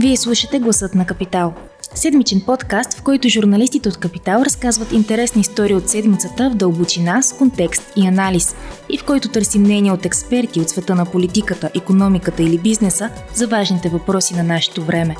Вие слушате Гласът на Капитал. Седмичен подкаст, в който журналистите от Капитал разказват интересни истории от седмицата в дълбочина, с контекст и анализ, и в който търсим мнения от експерти от света на политиката, економиката или бизнеса за важните въпроси на нашето време.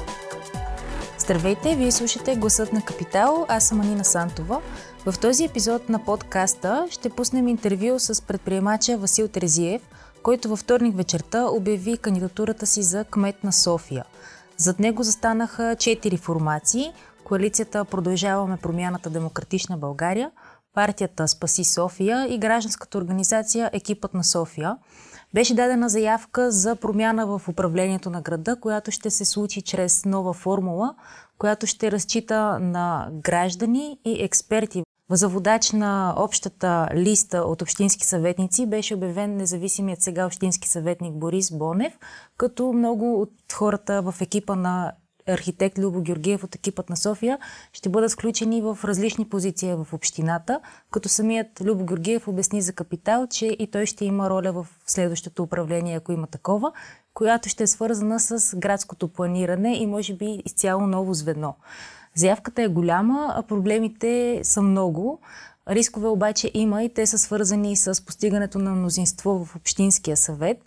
Здравейте, вие слушате Гласът на Капитал, аз съм Анина Сантова. В този епизод на подкаста ще пуснем интервю с предприемача Васил Трезиев, който във вторник вечерта обяви кандидатурата си за кмет на София – зад него застанаха четири формации. Коалицията Продължаваме промяната Демократична България, партията Спаси София и гражданската организация Екипът на София. Беше дадена заявка за промяна в управлението на града, която ще се случи чрез нова формула, която ще разчита на граждани и експерти за водач на общата листа от общински съветници беше обявен независимият сега общински съветник Борис Бонев, като много от хората в екипа на архитект Любо Георгиев от екипът на София ще бъдат включени в различни позиции в общината, като самият Любо Георгиев обясни за капитал, че и той ще има роля в следващото управление, ако има такова, която ще е свързана с градското планиране и може би изцяло ново звено. Заявката е голяма, а проблемите са много. Рискове обаче има и те са свързани с постигането на мнозинство в Общинския съвет.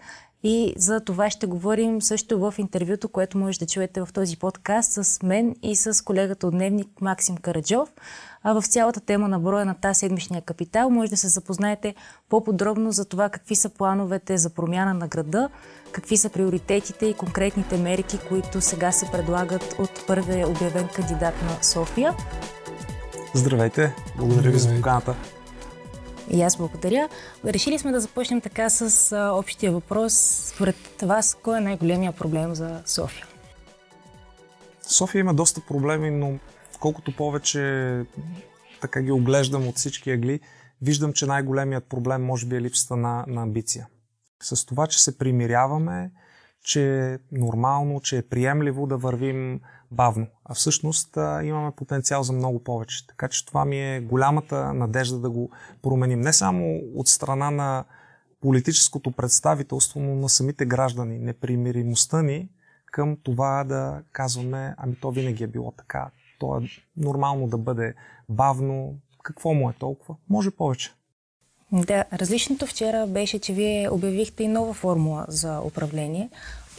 И за това ще говорим също в интервюто, което може да чуете в този подкаст с мен и с колегата от Дневник Максим Караджов. А в цялата тема на броя на тази седмичния капитал може да се запознаете по-подробно за това какви са плановете за промяна на града, какви са приоритетите и конкретните мерки, които сега се предлагат от първия обявен кандидат на София. Здравейте! Благодаря ви за поканата. И аз благодаря. Решили сме да започнем така с а, общия въпрос. Според вас, кой е най-големия проблем за София? София има доста проблеми, но колкото повече така ги оглеждам от всички ягли, виждам, че най-големият проблем може би е липсата на, на амбиция. С това, че се примиряваме, че е нормално, че е приемливо да вървим бавно. А всъщност а, имаме потенциал за много повече. Така че това ми е голямата надежда да го променим. Не само от страна на политическото представителство, но на самите граждани. Непримиримостта ни към това да казваме, ами то винаги е било така. То е нормално да бъде бавно. Какво му е толкова? Може повече. Да, различното вчера беше, че вие обявихте и нова формула за управление.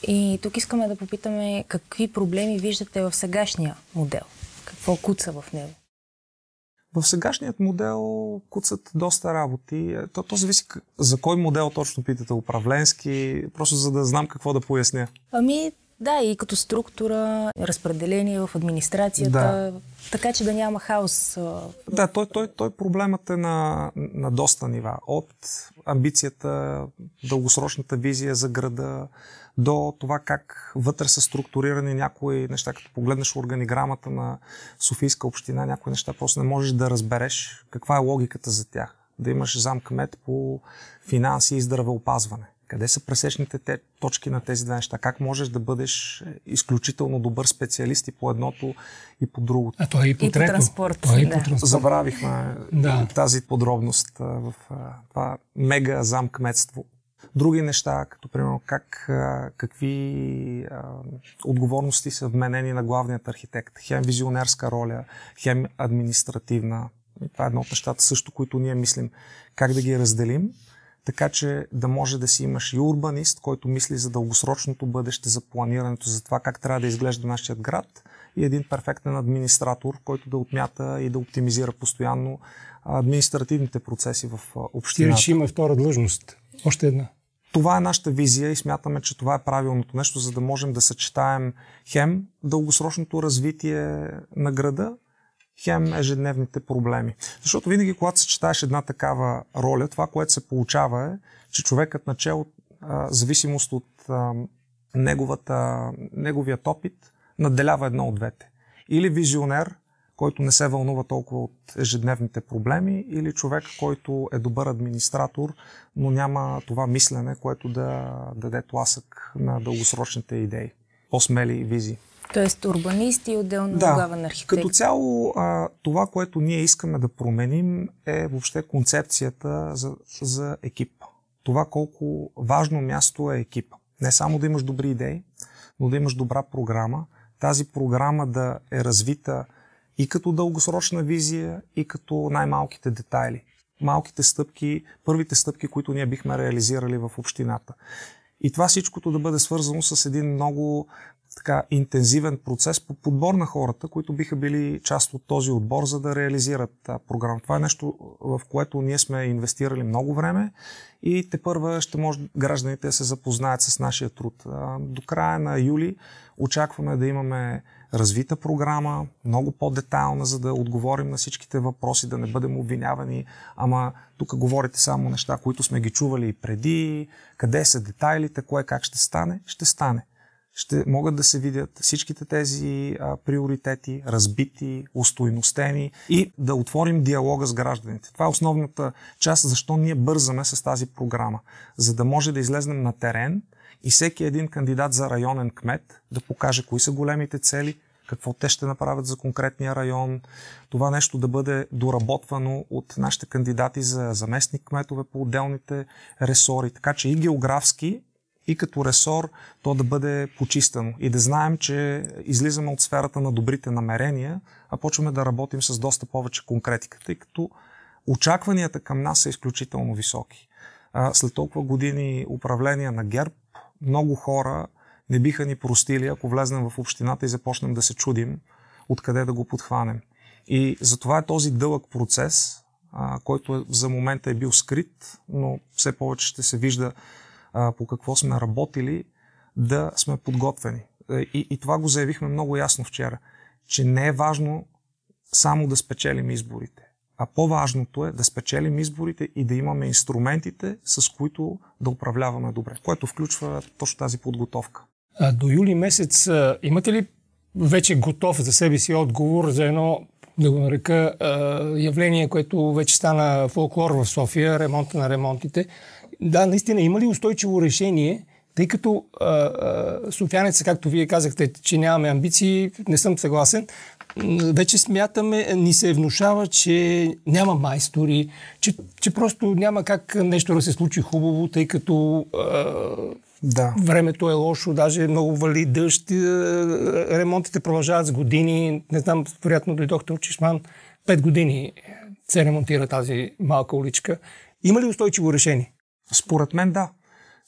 И тук искаме да попитаме какви проблеми виждате в сегашния модел? Какво куца в него? В сегашният модел куцат доста работи. То, то зависи за кой модел точно питате, управленски, просто за да знам какво да поясня. Ами, да, и като структура, разпределение в администрацията, да. така че да няма хаос. Да, той, той, той проблемът е на, на доста нива. От амбицията, дългосрочната визия за града, до това как вътре са структурирани някои неща. Като погледнеш органиграмата на Софийска община, някои неща просто не можеш да разбереш каква е логиката за тях. Да имаш замкмет по финанси и здравеопазване. Къде са пресечните те, точки на тези две неща? Как можеш да бъдеш изключително добър специалист и по едното и по другото? А това е и по, и трето. по транспорт. Това е и по транспорт. Забравихме да. тази подробност в това мега замкметство. Други неща, като примерно как, какви а, отговорности са вменени на главният архитект. Хем визионерска роля, хем административна. И това е едно от нещата също, които ние мислим как да ги разделим така че да може да си имаш и урбанист, който мисли за дългосрочното бъдеще, за планирането, за това как трябва да изглежда нашия град и един перфектен администратор, който да отмята и да оптимизира постоянно административните процеси в общината. Ти речи има втора длъжност. Още една. Това е нашата визия и смятаме, че това е правилното нещо, за да можем да съчетаем хем дългосрочното развитие на града, хем ежедневните проблеми. Защото винаги, когато съчетаеш една такава роля, това, което се получава е, че човекът начал, зависимост от а, неговата, неговият опит, надделява едно от двете. Или визионер, който не се вълнува толкова от ежедневните проблеми, или човек, който е добър администратор, но няма това мислене, което да даде тласък на дългосрочните идеи, по-смели визии. Тоест урбанист и отделно да, главен архитект. Като цяло а, това, което ние искаме да променим е въобще концепцията за, за екип. Това колко важно място е екипа. Не само да имаш добри идеи, но да имаш добра програма, тази програма да е развита и като дългосрочна визия, и като най-малките детайли. Малките стъпки, първите стъпки, които ние бихме реализирали в общината. И това всичкото да бъде свързано с един много така интензивен процес по подбор на хората, които биха били част от този отбор, за да реализират програма. Това е нещо, в което ние сме инвестирали много време и те първа ще може гражданите да се запознаят с нашия труд. До края на юли очакваме да имаме развита програма, много по-детайлна, за да отговорим на всичките въпроси, да не бъдем обвинявани, ама тук говорите само неща, които сме ги чували и преди, къде са детайлите, кое как ще стане, ще стане ще могат да се видят всичките тези а, приоритети, разбити, устойностени и да отворим диалога с гражданите. Това е основната част, защо ние бързаме с тази програма. За да може да излезнем на терен и всеки един кандидат за районен кмет да покаже кои са големите цели, какво те ще направят за конкретния район, това нещо да бъде доработвано от нашите кандидати за заместник кметове по отделните ресори. Така че и географски, и като ресор то да бъде почистено и да знаем, че излизаме от сферата на добрите намерения, а почваме да работим с доста повече конкретика, тъй като очакванията към нас са изключително високи. След толкова години управление на ГЕРБ, много хора не биха ни простили, ако влезнем в общината и започнем да се чудим откъде да го подхванем. И затова е този дълъг процес, който за момента е бил скрит, но все повече ще се вижда а, по какво сме работили, да сме подготвени. Е, и, и това го заявихме много ясно вчера, че не е важно само да спечелим изборите. А по-важното е да спечелим изборите и да имаме инструментите, с които да управляваме добре, което включва точно тази подготовка. А до юли месец имате ли вече готов за себе си отговор за едно, да го нарека, явление, което вече стана фолклор в София, ремонта на ремонтите? Да, наистина, има ли устойчиво решение, тъй като а, а, софианец, както вие казахте, че нямаме амбиции, не съм съгласен, вече смятаме, ни се внушава, че няма майстори, че, че просто няма как нещо да се случи хубаво, тъй като а, да. времето е лошо, даже много вали дъжд, ремонтите продължават с години. Не знам, вероятно дойдохте от Чешман, пет години се ремонтира тази малка уличка. Има ли устойчиво решение? Според мен да.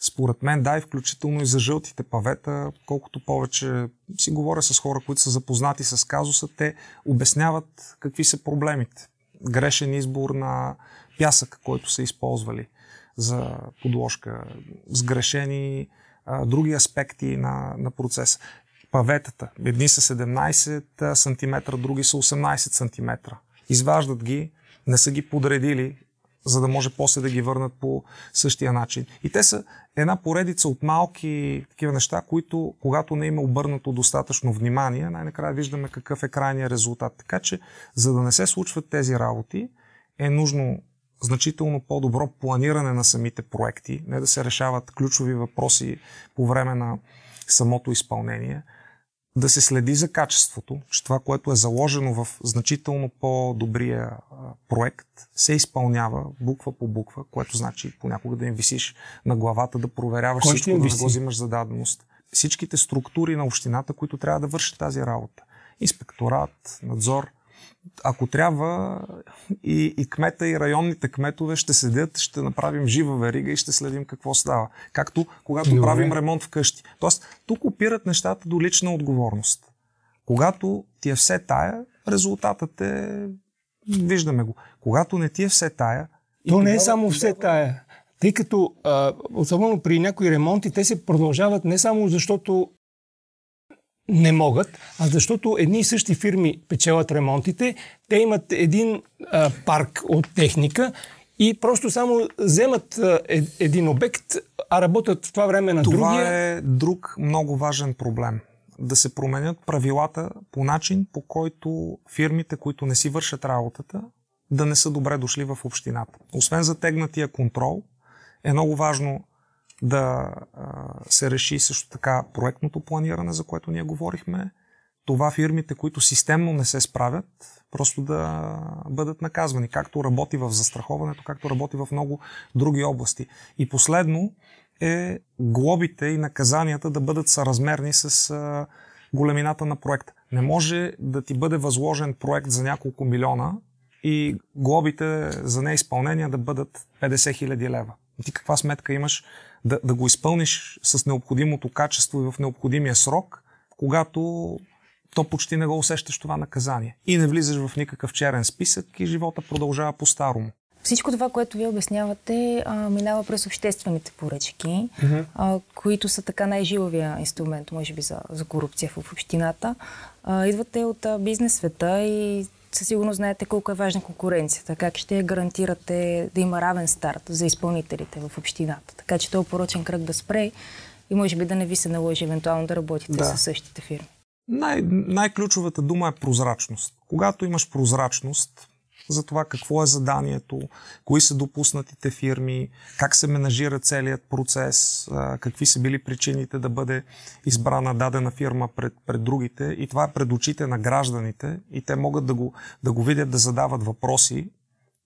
Според мен да, и включително и за жълтите павета, колкото повече си говоря с хора, които са запознати с казуса, те обясняват какви са проблемите. Грешен избор на пясък, който са използвали за подложка, сгрешени а, други аспекти на, на процеса. Паветата. Едни са 17 см, други са 18 см. Изваждат ги, не са ги подредили, за да може после да ги върнат по същия начин. И те са една поредица от малки такива неща, които, когато не има обърнато достатъчно внимание, най-накрая виждаме какъв е крайният резултат. Така че, за да не се случват тези работи, е нужно значително по-добро планиране на самите проекти, не да се решават ключови въпроси по време на самото изпълнение – да се следи за качеството, че това, което е заложено в значително по-добрия проект, се изпълнява буква по буква, което значи понякога да им висиш на главата, да проверяваш Кой всичко, да не го взимаш за даденост. Всичките структури на общината, които трябва да вършат тази работа. Инспекторат, надзор, ако трябва и, и кмета и районните кметове ще седят, ще направим жива верига и ще следим какво става. Както когато Добре. правим ремонт вкъщи. Тоест, тук опират нещата до лична отговорност. Когато ти е все тая, резултатът е... Виждаме го. Когато не ти е все тая... То не е само все тая. Тъй като, а, особено при някои ремонти, те се продължават не само защото не могат, а защото едни и същи фирми печелят ремонтите, те имат един а, парк от техника и просто само вземат а, е, един обект, а работят в това време на това другия. Това е друг много важен проблем. Да се променят правилата по начин, по който фирмите, които не си вършат работата, да не са добре дошли в общината. Освен затегнатия контрол, е много важно да се реши също така проектното планиране, за което ние говорихме. Това фирмите, които системно не се справят, просто да бъдат наказвани, както работи в застраховането, както работи в много други области. И последно е глобите и наказанията да бъдат съразмерни с големината на проекта. Не може да ти бъде възложен проект за няколко милиона и глобите за неизпълнение да бъдат 50 хиляди лева. Ти каква сметка имаш да, да го изпълниш с необходимото качество и в необходимия срок, когато то почти не го усещаш това наказание. И не влизаш в никакъв черен списък и живота продължава по-старому. Всичко това, което вие обяснявате, а, минава през обществените поръчки, mm-hmm. а, които са така най-жилавия инструмент, може би, за, за корупция в общината. А, идвате от а, бизнес света и със сигурност знаете колко е важна конкуренцията. Как ще гарантирате да има равен старт за изпълнителите в общината. Така че този порочен кръг да спре и може би да не ви се наложи евентуално да работите да. с същите фирми. Най- най-ключовата дума е прозрачност. Когато имаш прозрачност, за това какво е заданието, кои са допуснатите фирми, как се менажира целият процес, какви са били причините да бъде избрана дадена фирма пред, пред другите. И това е пред очите на гражданите и те могат да го, да го видят, да задават въпроси.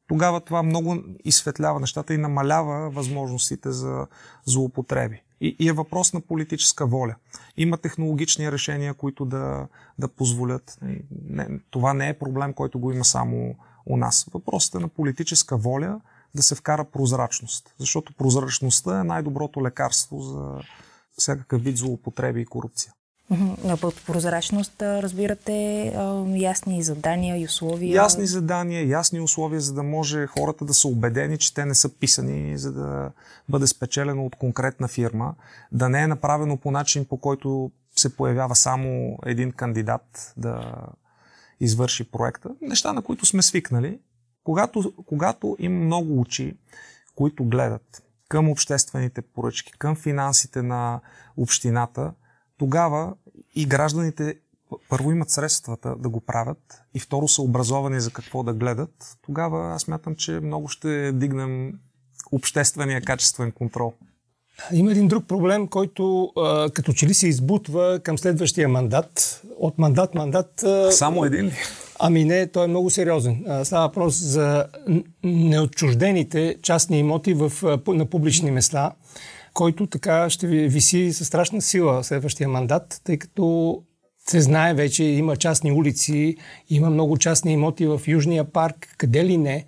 Тогава това много изсветлява нещата и намалява възможностите за злоупотреби. И, и е въпрос на политическа воля. Има технологични решения, които да, да позволят. Не, това не е проблем, който го има само у нас. Въпросът е на политическа воля да се вкара прозрачност. Защото прозрачността е най-доброто лекарство за всякакъв вид злоупотреби и корупция. На прозрачност разбирате ясни задания и условия. Ясни задания, ясни условия, за да може хората да са убедени, че те не са писани, за да бъде спечелено от конкретна фирма, да не е направено по начин, по който се появява само един кандидат да извърши проекта. Неща, на които сме свикнали. Когато, когато има много очи, които гледат към обществените поръчки, към финансите на общината, тогава и гражданите първо имат средствата да го правят и второ са образовани за какво да гледат, тогава аз мятам, че много ще дигнем обществения качествен контрол. Има един друг проблем, който а, като че ли се избутва към следващия мандат. От мандат мандат. А, Само един ли? Ами не, той е много сериозен. А, става въпрос за неотчуждените частни имоти в, на публични места, който така ще ви виси със страшна сила следващия мандат, тъй като се знае вече, има частни улици, има много частни имоти в Южния парк, къде ли не,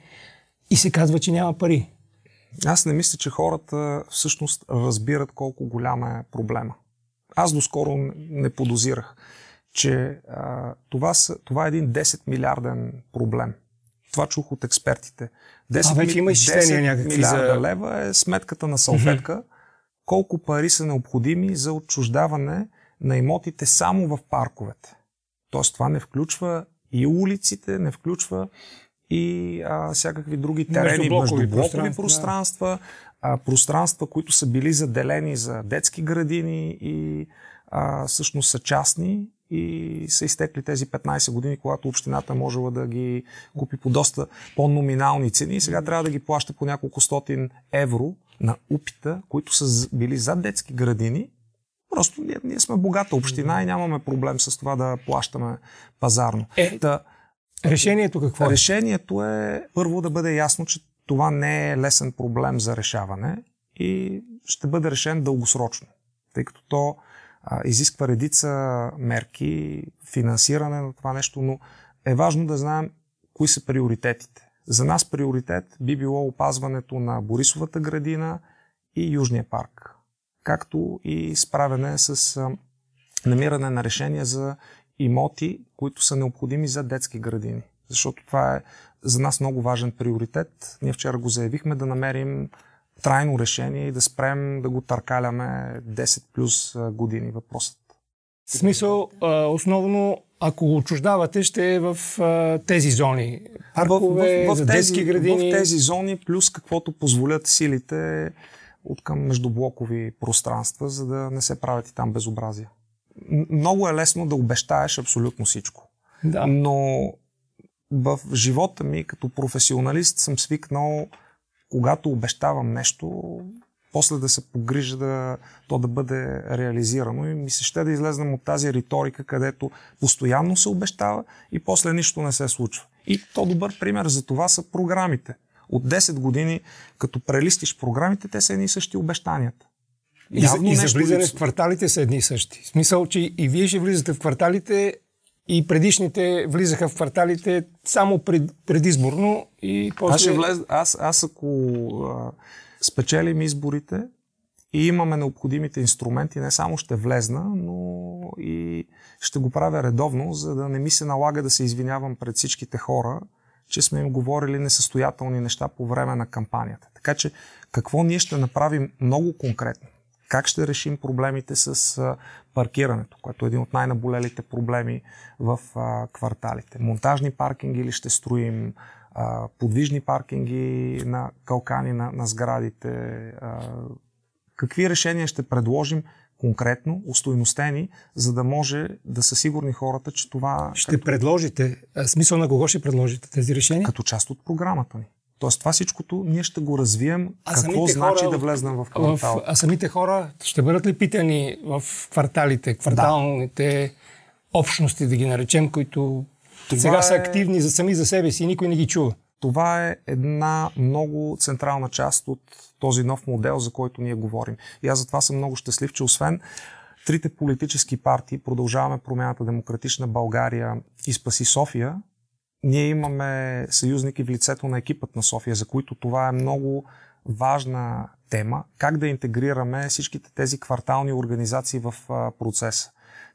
и се казва, че няма пари. Аз не мисля, че хората всъщност разбират колко голям е проблема. Аз доскоро не подозирах, че а, това, са, това е един 10 милиарден проблем. Това чух от експертите. 10, а вече има изчисления някакви милиарда за... лева е сметката на салфетка. Mm-hmm. Колко пари са необходими за отчуждаване на имотите само в парковете. Тоест това не включва и улиците, не включва и а, всякакви други терени, междублокови пространства, пространства а, пространства, които са били заделени за детски градини и а, всъщност са частни и са изтекли тези 15 години, когато общината можела да ги купи по доста по-номинални цени сега трябва да ги плаща по няколко стотин евро на упита, които са били за детски градини. Просто ние, ние сме богата община и нямаме проблем с това да плащаме пазарно. Е, да, Решението какво е? Решението е първо да бъде ясно, че това не е лесен проблем за решаване и ще бъде решен дългосрочно, тъй като то а, изисква редица мерки, финансиране на това нещо, но е важно да знаем кои са приоритетите. За нас приоритет би било опазването на Борисовата градина и Южния парк, както и справяне с намиране на решения за имоти, които са необходими за детски градини. Защото това е за нас много важен приоритет. Ние вчера го заявихме да намерим трайно решение и да спрем да го търкаляме 10 плюс години въпросът. В смисъл, основно, ако отчуждавате, ще е в тези зони. Паркове, в, в, в, за тези, детски градини. В тези зони, плюс каквото позволят силите от към междублокови пространства, за да не се правят и там безобразия много е лесно да обещаеш абсолютно всичко. Да. Но в живота ми като професионалист съм свикнал, когато обещавам нещо, после да се погрижа да, то да бъде реализирано. И ми се ще да излезнем от тази риторика, където постоянно се обещава и после нищо не се случва. И то добър пример за това са програмите. От 10 години, като прелистиш програмите, те са едни и същи обещанията. И, за, и за влизане в кварталите са едни и същи. В смисъл, че и вие ще влизате в кварталите, и предишните влизаха в кварталите само пред, предизборно и после... Аз, ще влез... аз, аз ако а, спечелим изборите и имаме необходимите инструменти, не само ще влезна, но и ще го правя редовно, за да не ми се налага да се извинявам пред всичките хора, че сме им говорили несъстоятелни неща по време на кампанията. Така че какво ние ще направим много конкретно? Как ще решим проблемите с паркирането, което е един от най-наболелите проблеми в кварталите? Монтажни паркинги ли ще строим? подвижни паркинги на калкани на, на сградите? какви решения ще предложим конкретно, устойностени, за да може да са сигурни хората, че това... Ще като... предложите, смисъл на кого ще предложите тези решения? Като част от програмата ни. Тоест това всичкото ние ще го развием. А какво значи да влезнем в квартал? В, а самите хора ще бъдат ли питани в кварталите, кварталните да. общности, да ги наречем, които това сега е... са активни за сами за себе си и никой не ги чува? Това е една много централна част от този нов модел, за който ние говорим. И аз затова съм много щастлив, че освен трите политически партии, продължаваме промяната Демократична България и Спаси София, ние имаме съюзники в лицето на екипът на София, за които това е много важна тема. Как да интегрираме всичките тези квартални организации в процеса.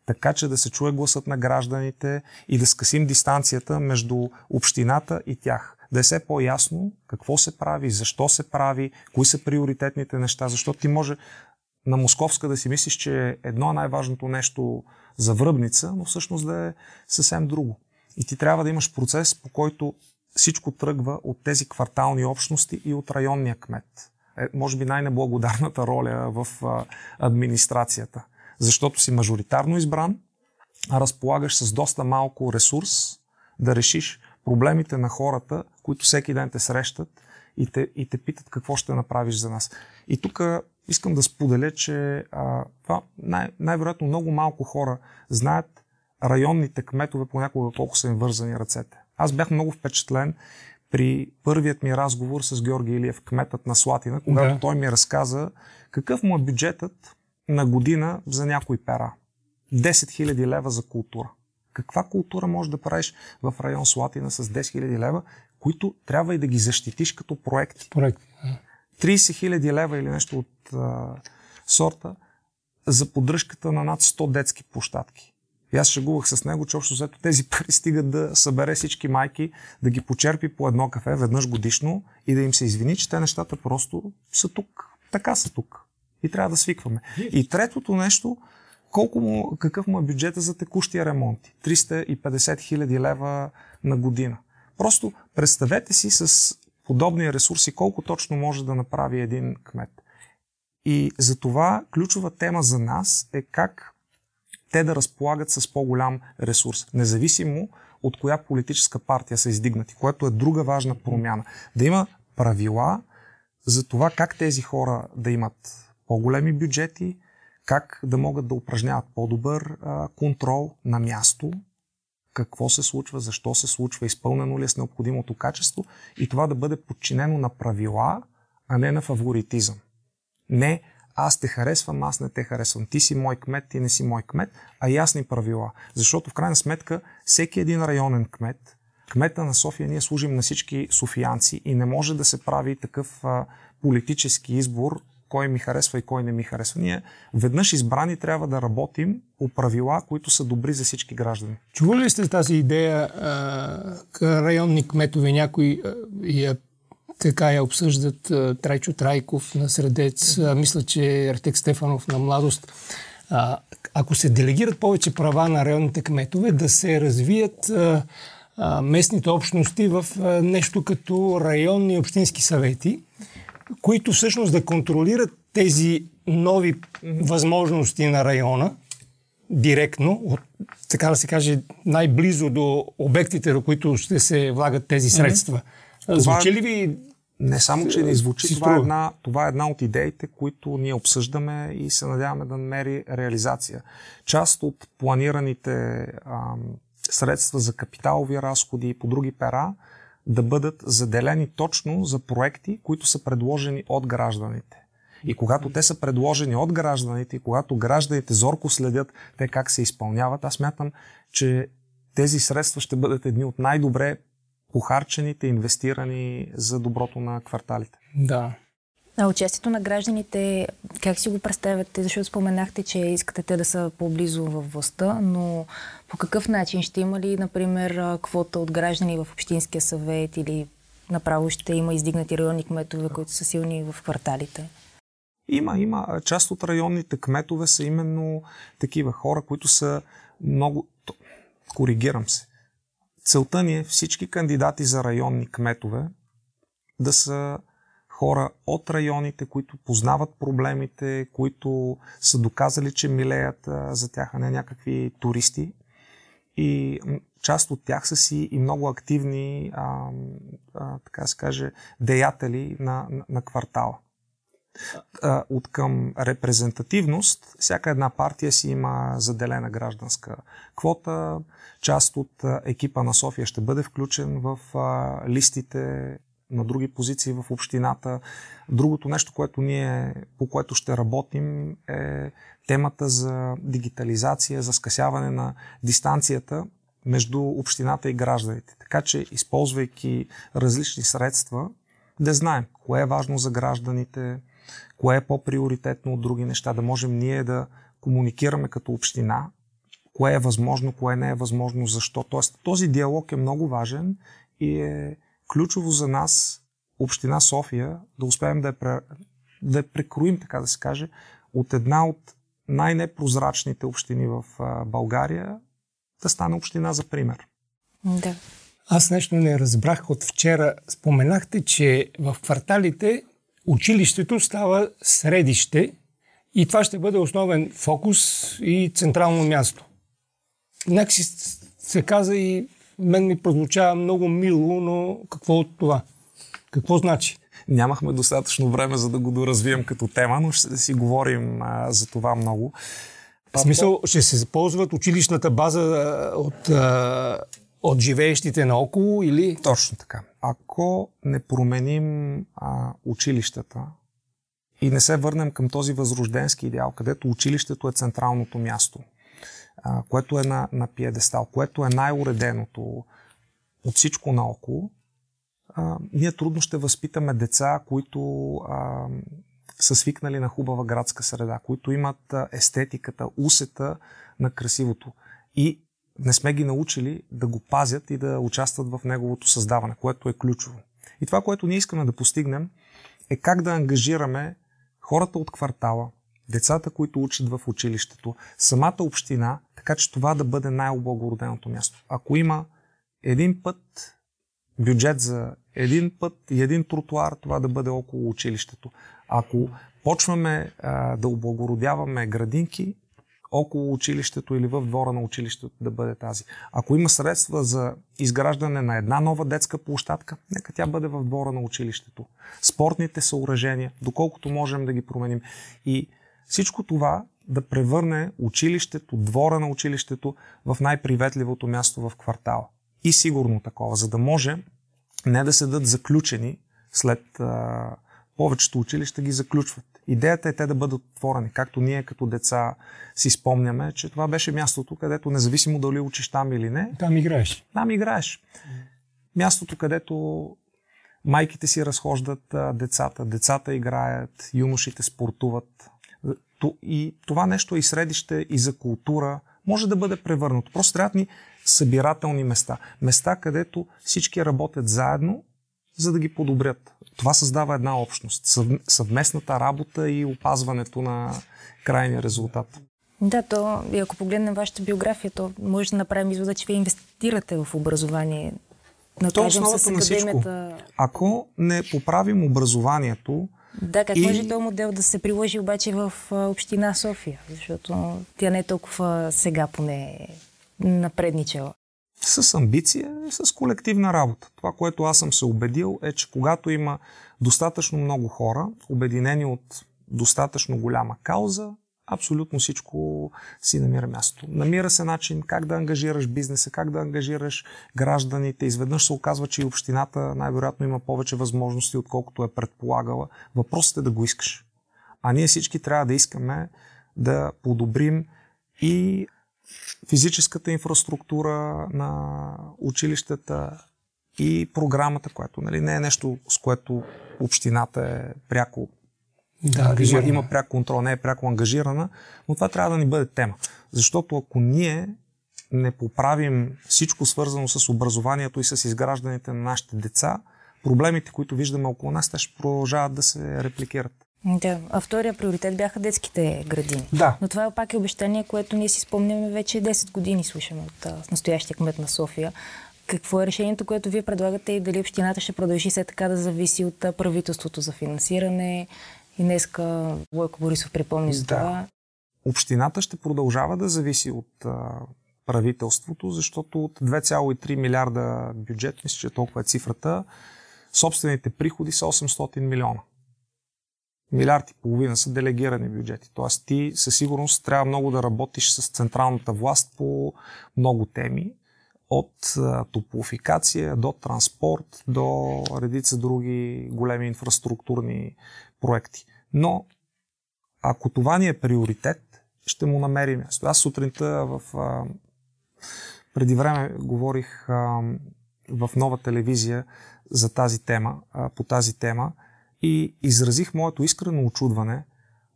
Така че да се чуе гласът на гражданите и да скъсим дистанцията между общината и тях. Да е все по-ясно какво се прави, защо се прави, кои са приоритетните неща, защото ти може на Московска да си мислиш, че едно е най-важното нещо за връбница, но всъщност да е съвсем друго. И ти трябва да имаш процес, по който всичко тръгва от тези квартални общности и от районния кмет. Е, може би най-неблагодарната роля в а, администрацията. Защото си мажоритарно избран, разполагаш с доста малко ресурс да решиш проблемите на хората, които всеки ден те срещат и те, и те питат какво ще направиш за нас. И тук искам да споделя, че а, това най- най-вероятно много малко хора знаят районните кметове понякога колко са им вързани ръцете. Аз бях много впечатлен при първият ми разговор с Георги Илиев, кметът на Слатина, когато да. той ми разказа какъв му е бюджетът на година за някои пера. 10 000 лева за култура. Каква култура можеш да правиш в район Слатина с 10 000 лева, които трябва и да ги защитиш като проекти? Проект. 30 000 лева или нещо от а, сорта за поддръжката на над 100 детски площадки. И аз шегувах с него, че общо взето тези пари стигат да събере всички майки, да ги почерпи по едно кафе веднъж годишно и да им се извини, че те нещата просто са тук. Така са тук. И трябва да свикваме. И третото нещо, колко му, какъв му е бюджета за текущия ремонти? 350 хиляди лева на година. Просто представете си с подобни ресурси колко точно може да направи един кмет. И за това ключова тема за нас е как те да разполагат с по-голям ресурс, независимо от коя политическа партия са издигнати, което е друга важна промяна. Да има правила за това как тези хора да имат по-големи бюджети, как да могат да упражняват по-добър а, контрол на място, какво се случва, защо се случва, изпълнено ли е с необходимото качество и това да бъде подчинено на правила, а не на фаворитизъм. Не аз те харесвам, аз не те харесвам. Ти си мой кмет, ти не си мой кмет, а ясни правила. Защото в крайна сметка всеки един районен кмет, кмета на София, ние служим на всички софиянци и не може да се прави такъв а, политически избор, кой ми харесва и кой не ми харесва. Ние веднъж избрани трябва да работим по правила, които са добри за всички граждани. Чували ли сте тази идея а, районни кметове някои а, я така я обсъждат Трайчо Трайков на Средец, мисля, че Артек Стефанов на Младост. А, ако се делегират повече права на районните кметове, да се развият а, а, местните общности в а, нещо като районни и общински съвети, които всъщност да контролират тези нови възможности на района, директно, от, така да се каже, най-близо до обектите, до които ще се влагат тези средства. Mm-hmm. Звучи ли ви не само, че не звучи, това е, една, това е една от идеите, които ние обсъждаме и се надяваме да намери реализация. Част от планираните ам, средства за капиталови разходи и по други пера да бъдат заделени точно за проекти, които са предложени от гражданите. И когато те са предложени от гражданите и когато гражданите зорко следят те как се изпълняват, аз мятам, че тези средства ще бъдат едни от най-добре похарчените, инвестирани за доброто на кварталите. Да. А участието на гражданите, как си го представяте? Защото споменахте, че искате те да са по-близо във властта, но по какъв начин? Ще има ли, например, квота от граждани в Общинския съвет или направо ще има издигнати районни кметове, които са силни в кварталите? Има, има. Част от районните кметове са именно такива хора, които са много... Коригирам се. Целта ни е всички кандидати за районни кметове да са хора от районите, които познават проблемите, които са доказали, че милеят за тях, а не някакви туристи. И част от тях са си и много активни, а, а, така се каже, деятели на, на, на квартала. От към репрезентативност, всяка една партия си има заделена гражданска квота. Част от екипа на София ще бъде включен в листите на други позиции в общината. Другото нещо, което ние, по което ще работим е темата за дигитализация, за скъсяване на дистанцията между общината и гражданите. Така че, използвайки различни средства, да знаем кое е важно за гражданите, кое е по-приоритетно от други неща, да можем ние да комуникираме като община, кое е възможно, кое не е възможно, защо. Тоест, този диалог е много важен и е ключово за нас, Община София, да успеем да я, да я прекроим, така да се каже, от една от най-непрозрачните общини в България да стане община за пример. Да. Аз нещо не разбрах от вчера. Споменахте, че в кварталите училището става средище и това ще бъде основен фокус и централно място. Някакси се каза и мен ми прозвучава много мило, но какво от това? Какво значи? Нямахме достатъчно време, за да го доразвием като тема, но ще си говорим а, за това много. В смисъл, ще се ползват училищната база от, а, от живеещите наоколо или? Точно така. Ако не променим а, училищата и не се върнем към този възрожденски идеал, където училището е централното място, а, което е на, на пиедестал, което е най-уреденото от всичко наоколо, а, ние трудно ще възпитаме деца, които а, са свикнали на хубава градска среда, които имат естетиката, усета на красивото. И не сме ги научили да го пазят и да участват в неговото създаване, което е ключово. И това, което ние искаме да постигнем, е как да ангажираме хората от квартала, децата, които учат в училището, самата община, така че това да бъде най-облагороденото място. Ако има един път бюджет за един път и един тротуар, това да бъде около училището. Ако почваме а, да облагородяваме градинки, около училището или в двора на училището да бъде тази. Ако има средства за изграждане на една нова детска площадка, нека тя бъде в двора на училището. Спортните съоръжения, доколкото можем да ги променим. И всичко това да превърне училището, двора на училището в най-приветливото място в квартала. И сигурно такова, за да може не да седат заключени след а, повечето училища ги заключват. Идеята е те да бъдат отворени, както ние като деца си спомняме, че това беше мястото, където независимо дали учиш там или не. Там играеш. Там играеш. Мястото, където майките си разхождат децата, децата играят, юношите спортуват. И това нещо е и средище и за култура. Може да бъде превърнато. Просто трябва ни събирателни места. Места, където всички работят заедно, за да ги подобрят. Това създава една общност. Съвместната работа и опазването на крайния резултат. Да, то, и ако погледнем вашата биография, то може да направим извода, че вие инвестирате в образование. Но то е основата на всичко. Ако не поправим образованието, да, как и... може този модел да се приложи обаче в община София? Защото тя не е толкова сега поне напредничала. С амбиция и с колективна работа. Това, което аз съм се убедил е, че когато има достатъчно много хора, обединени от достатъчно голяма кауза, абсолютно всичко си намира място. Намира се начин как да ангажираш бизнеса, как да ангажираш гражданите. Изведнъж се оказва, че и общината най-вероятно има повече възможности, отколкото е предполагала. Въпросът е да го искаш. А ние всички трябва да искаме да подобрим и физическата инфраструктура на училищата и програмата, която нали, не е нещо, с което общината е пряко Да, има, има пряк контрол, не е пряко ангажирана, но това трябва да ни бъде тема. Защото ако ние не поправим всичко свързано с образованието и с изграждането на нашите деца, проблемите, които виждаме около нас, те ще продължават да се репликират. Да, а втория приоритет бяха детските градини. Да. Но това е пак е обещание, което ние си спомняме вече 10 години, слушаме от а, настоящия кмет на София. Какво е решението, което вие предлагате и дали общината ще продължи все така да зависи от правителството за финансиране? И днеска Бойко Борисов припомни за Да. това. Общината ще продължава да зависи от а, правителството, защото от 2,3 милиарда бюджет, мисля, че толкова е цифрата, собствените приходи са 800 милиона. Милиард и половина са делегирани бюджети. Тоест ти със сигурност трябва много да работиш с централната власт по много теми. От топлофикация до транспорт, до редица други големи инфраструктурни проекти. Но ако това ни е приоритет, ще му намерим. Аз сутринта в... А, преди време говорих а, в нова телевизия за тази тема, а, по тази тема и изразих моето искрено очудване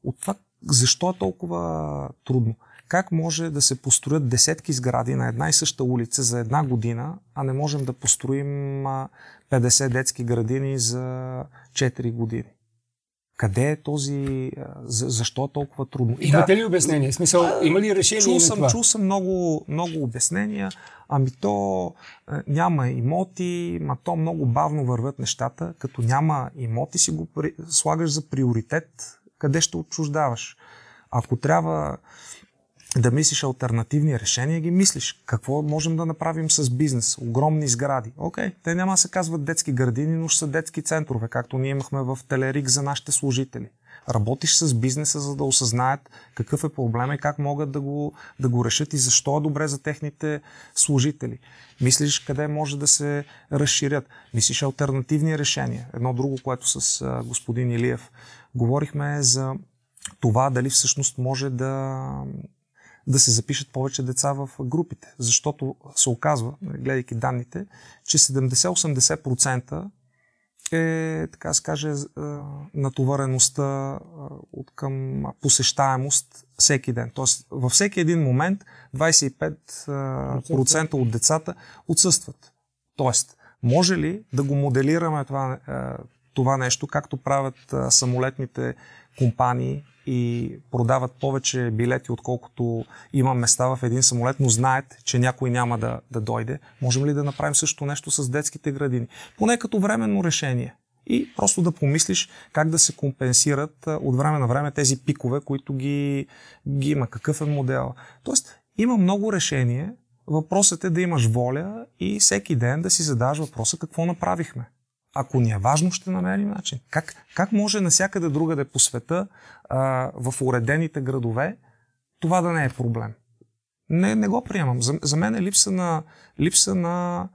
от това защо е толкова трудно. Как може да се построят десетки сгради на една и съща улица за една година, а не можем да построим а, 50 детски градини за 4 години? Къде е този... защо е толкова трудно? И Имате ли обяснение? Смисъл, има ли решение Чул на съм, това? чул съм много, много обяснения. Ами то няма имоти, ма то много бавно вървят нещата. Като няма имоти, си го слагаш за приоритет, къде ще отчуждаваш. Ако трябва да мислиш альтернативни решения, ги мислиш. Какво можем да направим с бизнес? Огромни сгради. Окей, те няма се казват детски градини, но ще са детски центрове, както ние имахме в Телерик за нашите служители. Работиш с бизнеса, за да осъзнаят какъв е проблема и как могат да го, да го решат и защо е добре за техните служители. Мислиш къде може да се разширят. Мислиш альтернативни решения. Едно друго, което с господин Илиев говорихме е за това дали всъщност може да да се запишат повече деца в групите. Защото се оказва, гледайки данните, че 70-80% е, така се каже, натовареността от към посещаемост всеки ден. Тоест, във всеки един момент 25% от децата отсъстват. Тоест, може ли да го моделираме това, това нещо, както правят самолетните компании и продават повече билети, отколкото има места в един самолет, но знаят, че някой няма да, да дойде. Можем ли да направим също нещо с детските градини? Поне като временно решение. И просто да помислиш как да се компенсират от време на време тези пикове, които ги, ги има. Какъв е модел? Тоест, има много решения. Въпросът е да имаш воля и всеки ден да си задаваш въпроса какво направихме. Ако ни е важно, ще намерим начин. Как, как може насякъде другаде по света, а, в уредените градове, това да не е проблем? Не, не го приемам. За, за мен е липса на, липса на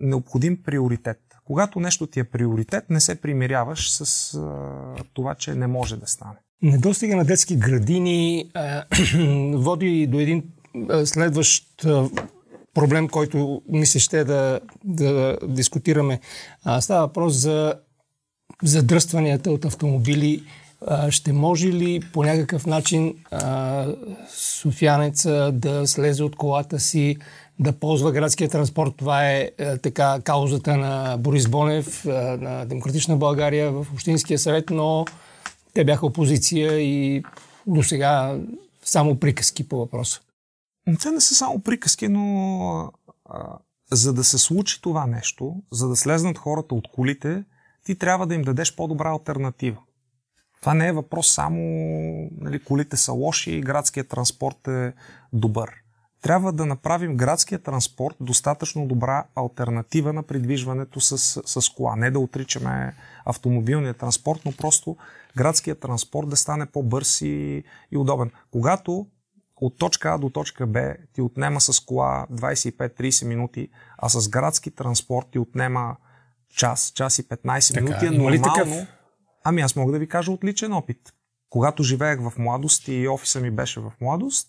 необходим приоритет. Когато нещо ти е приоритет, не се примиряваш с а, това, че не може да стане. Недостига на детски градини а, води до един следващ проблем, който ми се ще да, да дискутираме. А, става въпрос за задръстванията от автомобили. А, ще може ли по някакъв начин а, софиянеца да слезе от колата си, да ползва градския транспорт? Това е а, така каузата на Борис Бонев, а, на Демократична България в Общинския съвет, но те бяха опозиция и до сега само приказки по въпроса. Те не са само приказки, но а, за да се случи това нещо, за да слезнат хората от колите, ти трябва да им дадеш по-добра альтернатива. Това не е въпрос само нали, колите са лоши и градският транспорт е добър. Трябва да направим градския транспорт достатъчно добра альтернатива на придвижването с, с кола. Не да отричаме автомобилния транспорт, но просто градският транспорт да стане по-бърз и, и удобен. Когато от точка А до точка Б ти отнема с кола 25-30 минути, а с градски транспорт ти отнема час, час и 15 Така, минути е има ли нормално. такъв? Ами аз мога да ви кажа от личен опит. Когато живеех в младост и офиса ми беше в младост,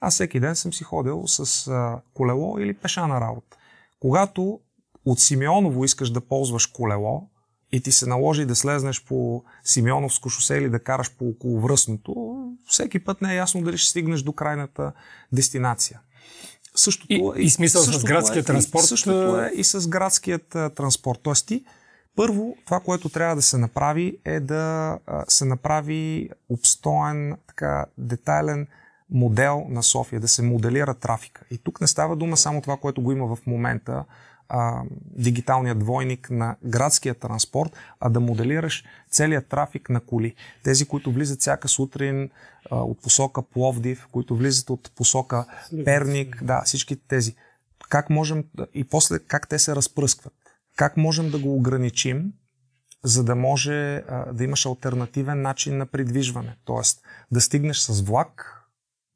аз всеки ден съм си ходил с а, колело или пеша на работа. Когато от Симеоново искаш да ползваш колело и ти се наложи да слезнеш по Симеоновско шосе или да караш по околовръстното, всеки път не е ясно дали ще стигнеш до крайната дестинация. Същото и, е, и смисъл с градския е, транспорт. Същото е и с градският транспорт. Тоест ти първо, това, което трябва да се направи е да се направи обстоен, така, детайлен модел на София, да се моделира трафика. И тук не става дума само това, което го има в момента, а, дигиталният двойник на градския транспорт, а да моделираш целият трафик на коли. Тези, които влизат всяка сутрин а, от посока Пловдив, които влизат от посока Перник, да, всички тези. Как можем и после как те се разпръскват. Как можем да го ограничим, за да може а, да имаш альтернативен начин на придвижване. Тоест да стигнеш с влак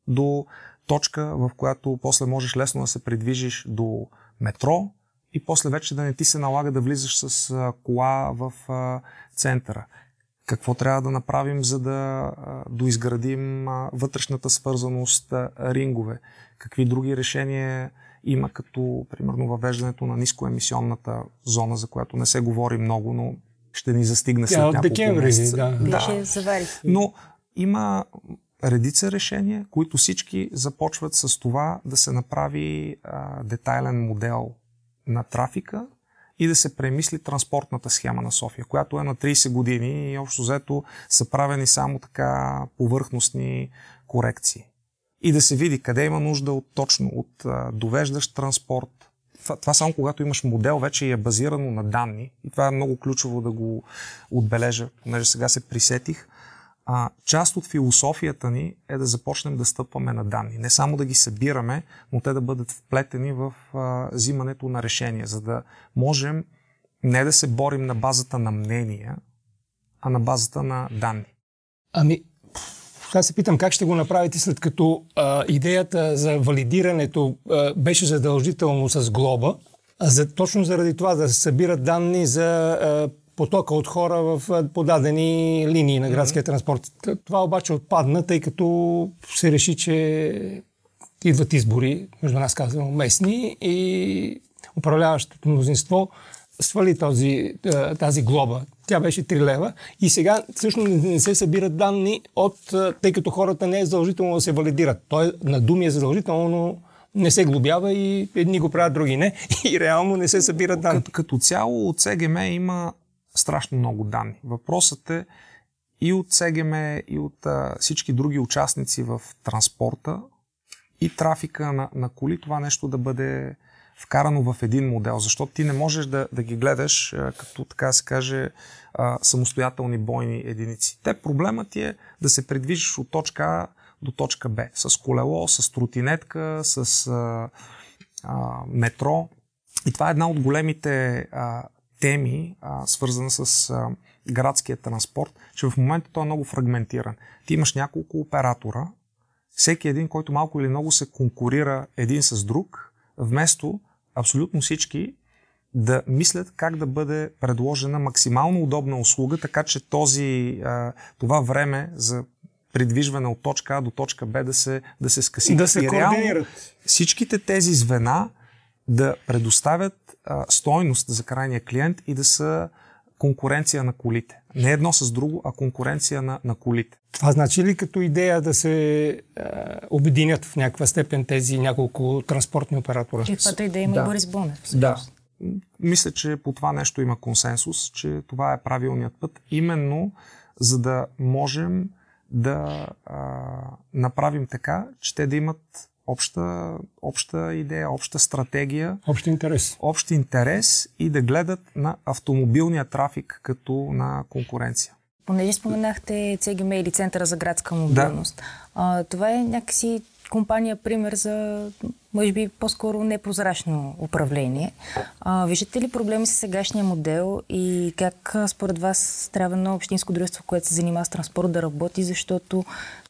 до точка, в която после можеш лесно да се придвижиш до метро и после вече да не ти се налага да влизаш с а, кола в а, центъра. Какво трябва да направим, за да а, доизградим а, вътрешната свързаност, а, рингове? Какви други решения има като, примерно, въвеждането на нискоемисионната зона, за която не се говори много, но ще ни застигне след няколко декември, месеца. Да. Беше завари. Но има редица решения, които всички започват с това да се направи а, детайлен модел на трафика и да се премисли транспортната схема на София, която е на 30 години и общо взето са правени само така повърхностни корекции и да се види къде има нужда от точно от довеждащ транспорт. Това, това само когато имаш модел вече е базирано на данни. И това е много ключово да го отбележа, понеже сега се присетих. А, част от философията ни е да започнем да стъпваме на данни. Не само да ги събираме, но те да бъдат вплетени в а, взимането на решения, за да можем не да се борим на базата на мнения, а на базата на данни. Ами, аз се питам как ще го направите след като а, идеята за валидирането а, беше задължително с глоба, а за, точно заради това да се събират данни за а, потока от хора в подадени линии на градския mm-hmm. транспорт. Това обаче отпадна, тъй като се реши, че идват избори, между нас казвам, местни и управляващото мнозинство свали този, тази глоба. Тя беше 3 лева и сега всъщност не се събират данни от, тъй като хората не е задължително да се валидират. Той на думи е задължително, но не се глобява и едни го правят, други не. И реално не се събират данни. Като, като цяло от СГМ има страшно много данни. Въпросът е и от СГМ, и от а, всички други участници в транспорта и трафика на, на коли това нещо да бъде вкарано в един модел, защото ти не можеш да, да ги гледаш а, като, така се каже, а, самостоятелни бойни единици. Те проблемът ти е да се придвижиш от точка А до точка Б. С колело, с тротинетка, с а, а, метро. И това е една от големите а, теми, а, свързана с а, градския транспорт, че в момента той е много фрагментиран. Ти имаш няколко оператора, всеки един, който малко или много се конкурира един с друг, вместо абсолютно всички да мислят как да бъде предложена максимално удобна услуга, така че този, това време за придвижване от точка А до точка Б да се, да се скъси. Да се координират. Всичките тези звена да предоставят а, стойност за крайния клиент и да са конкуренция на колите. Не едно с друго, а конкуренция на, на колите. Това значи ли като идея да се е, обединят в някаква степен тези няколко транспортни оператора? Каквато идея има да. Борис Бонев. Да. Мисля, че по това нещо има консенсус, че това е правилният път, именно за да можем да а, направим така, че те да имат обща, обща идея, обща стратегия. Общ интерес. Общ интерес и да гледат на автомобилния трафик като на конкуренция. Понеже споменахте CGM или Центъра за градска мобилност. Да. А, това е някакси компания пример за, може би, по-скоро непрозрачно управление. А, виждате ли проблеми с сегашния модел и как според вас трябва едно общинско дружество, което се занимава с транспорт да работи, защото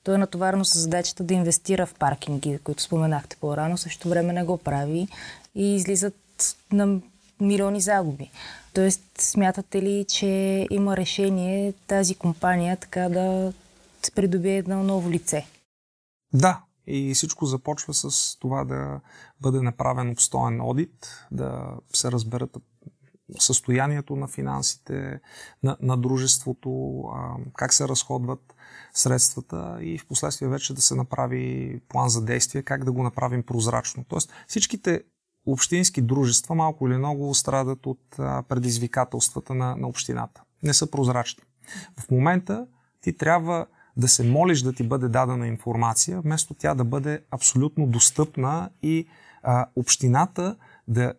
то е натоварено с задачата да инвестира в паркинги, които споменахте по-рано, също време не го прави и излизат на милиони загуби. Тоест, смятате ли, че има решение тази компания така да придобие едно ново лице. Да, и всичко започва с това да бъде направен обстоен одит, да се разберат състоянието на финансите на, на дружеството, а, как се разходват средствата и в последствие вече да се направи план за действие, как да го направим прозрачно. Тоест всичките общински дружества малко или много страдат от а, предизвикателствата на, на общината. Не са прозрачни. В момента ти трябва да се молиш да ти бъде дадена информация, вместо тя да бъде абсолютно достъпна и а, общината да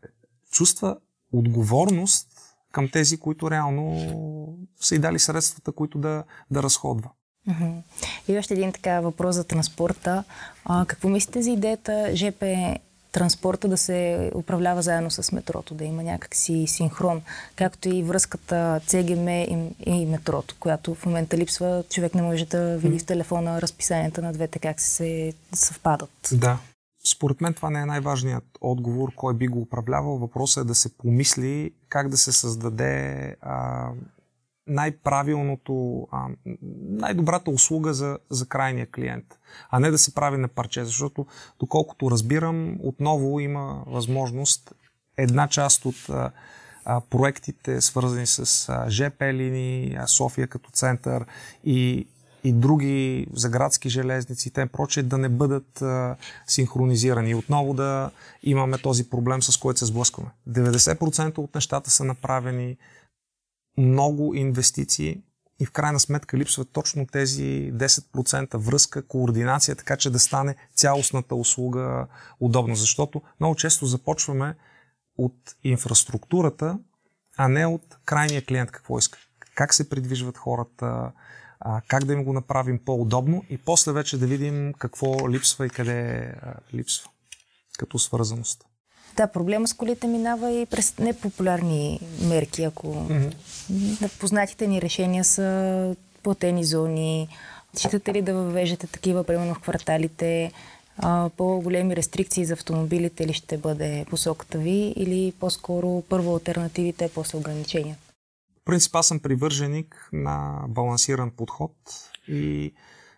чувства отговорност към тези, които реално са и дали средствата, които да, да разходва. И още един така въпрос за транспорта. А, какво мислите за идеята ЖП транспорта да се управлява заедно с метрото, да има някакси синхрон, както и връзката ЦГМ и, и метрото, която в момента липсва. Човек не може да види в телефона разписанията на двете как се съвпадат. Да. Според мен това не е най-важният отговор, кой би го управлявал. Въпросът е да се помисли как да се създаде а, най-правилното, а, най-добрата услуга за, за крайния клиент, а не да се прави на парче, защото доколкото разбирам, отново има възможност една част от а, проектите, свързани с а, ЖП линии, София като център и, и други за градски железници и т.н. прочее да не бъдат а, синхронизирани. Отново да имаме този проблем, с който се сблъскваме. 90% от нещата са направени много инвестиции и в крайна сметка липсват точно тези 10% връзка, координация, така че да стане цялостната услуга удобна. Защото много често започваме от инфраструктурата, а не от крайния клиент какво иска. Как се придвижват хората, как да им го направим по-удобно и после вече да видим какво липсва и къде липсва като свързаност. Да, проблема с колите минава и през непопулярни мерки. Ако mm-hmm. познатите ни решения са платени зони, считате ли да въвеждате такива, примерно в кварталите, по-големи рестрикции за автомобилите ли ще бъде посоката ви или по-скоро първо альтернативите, после ограничения? Принцип аз съм привърженик на балансиран подход и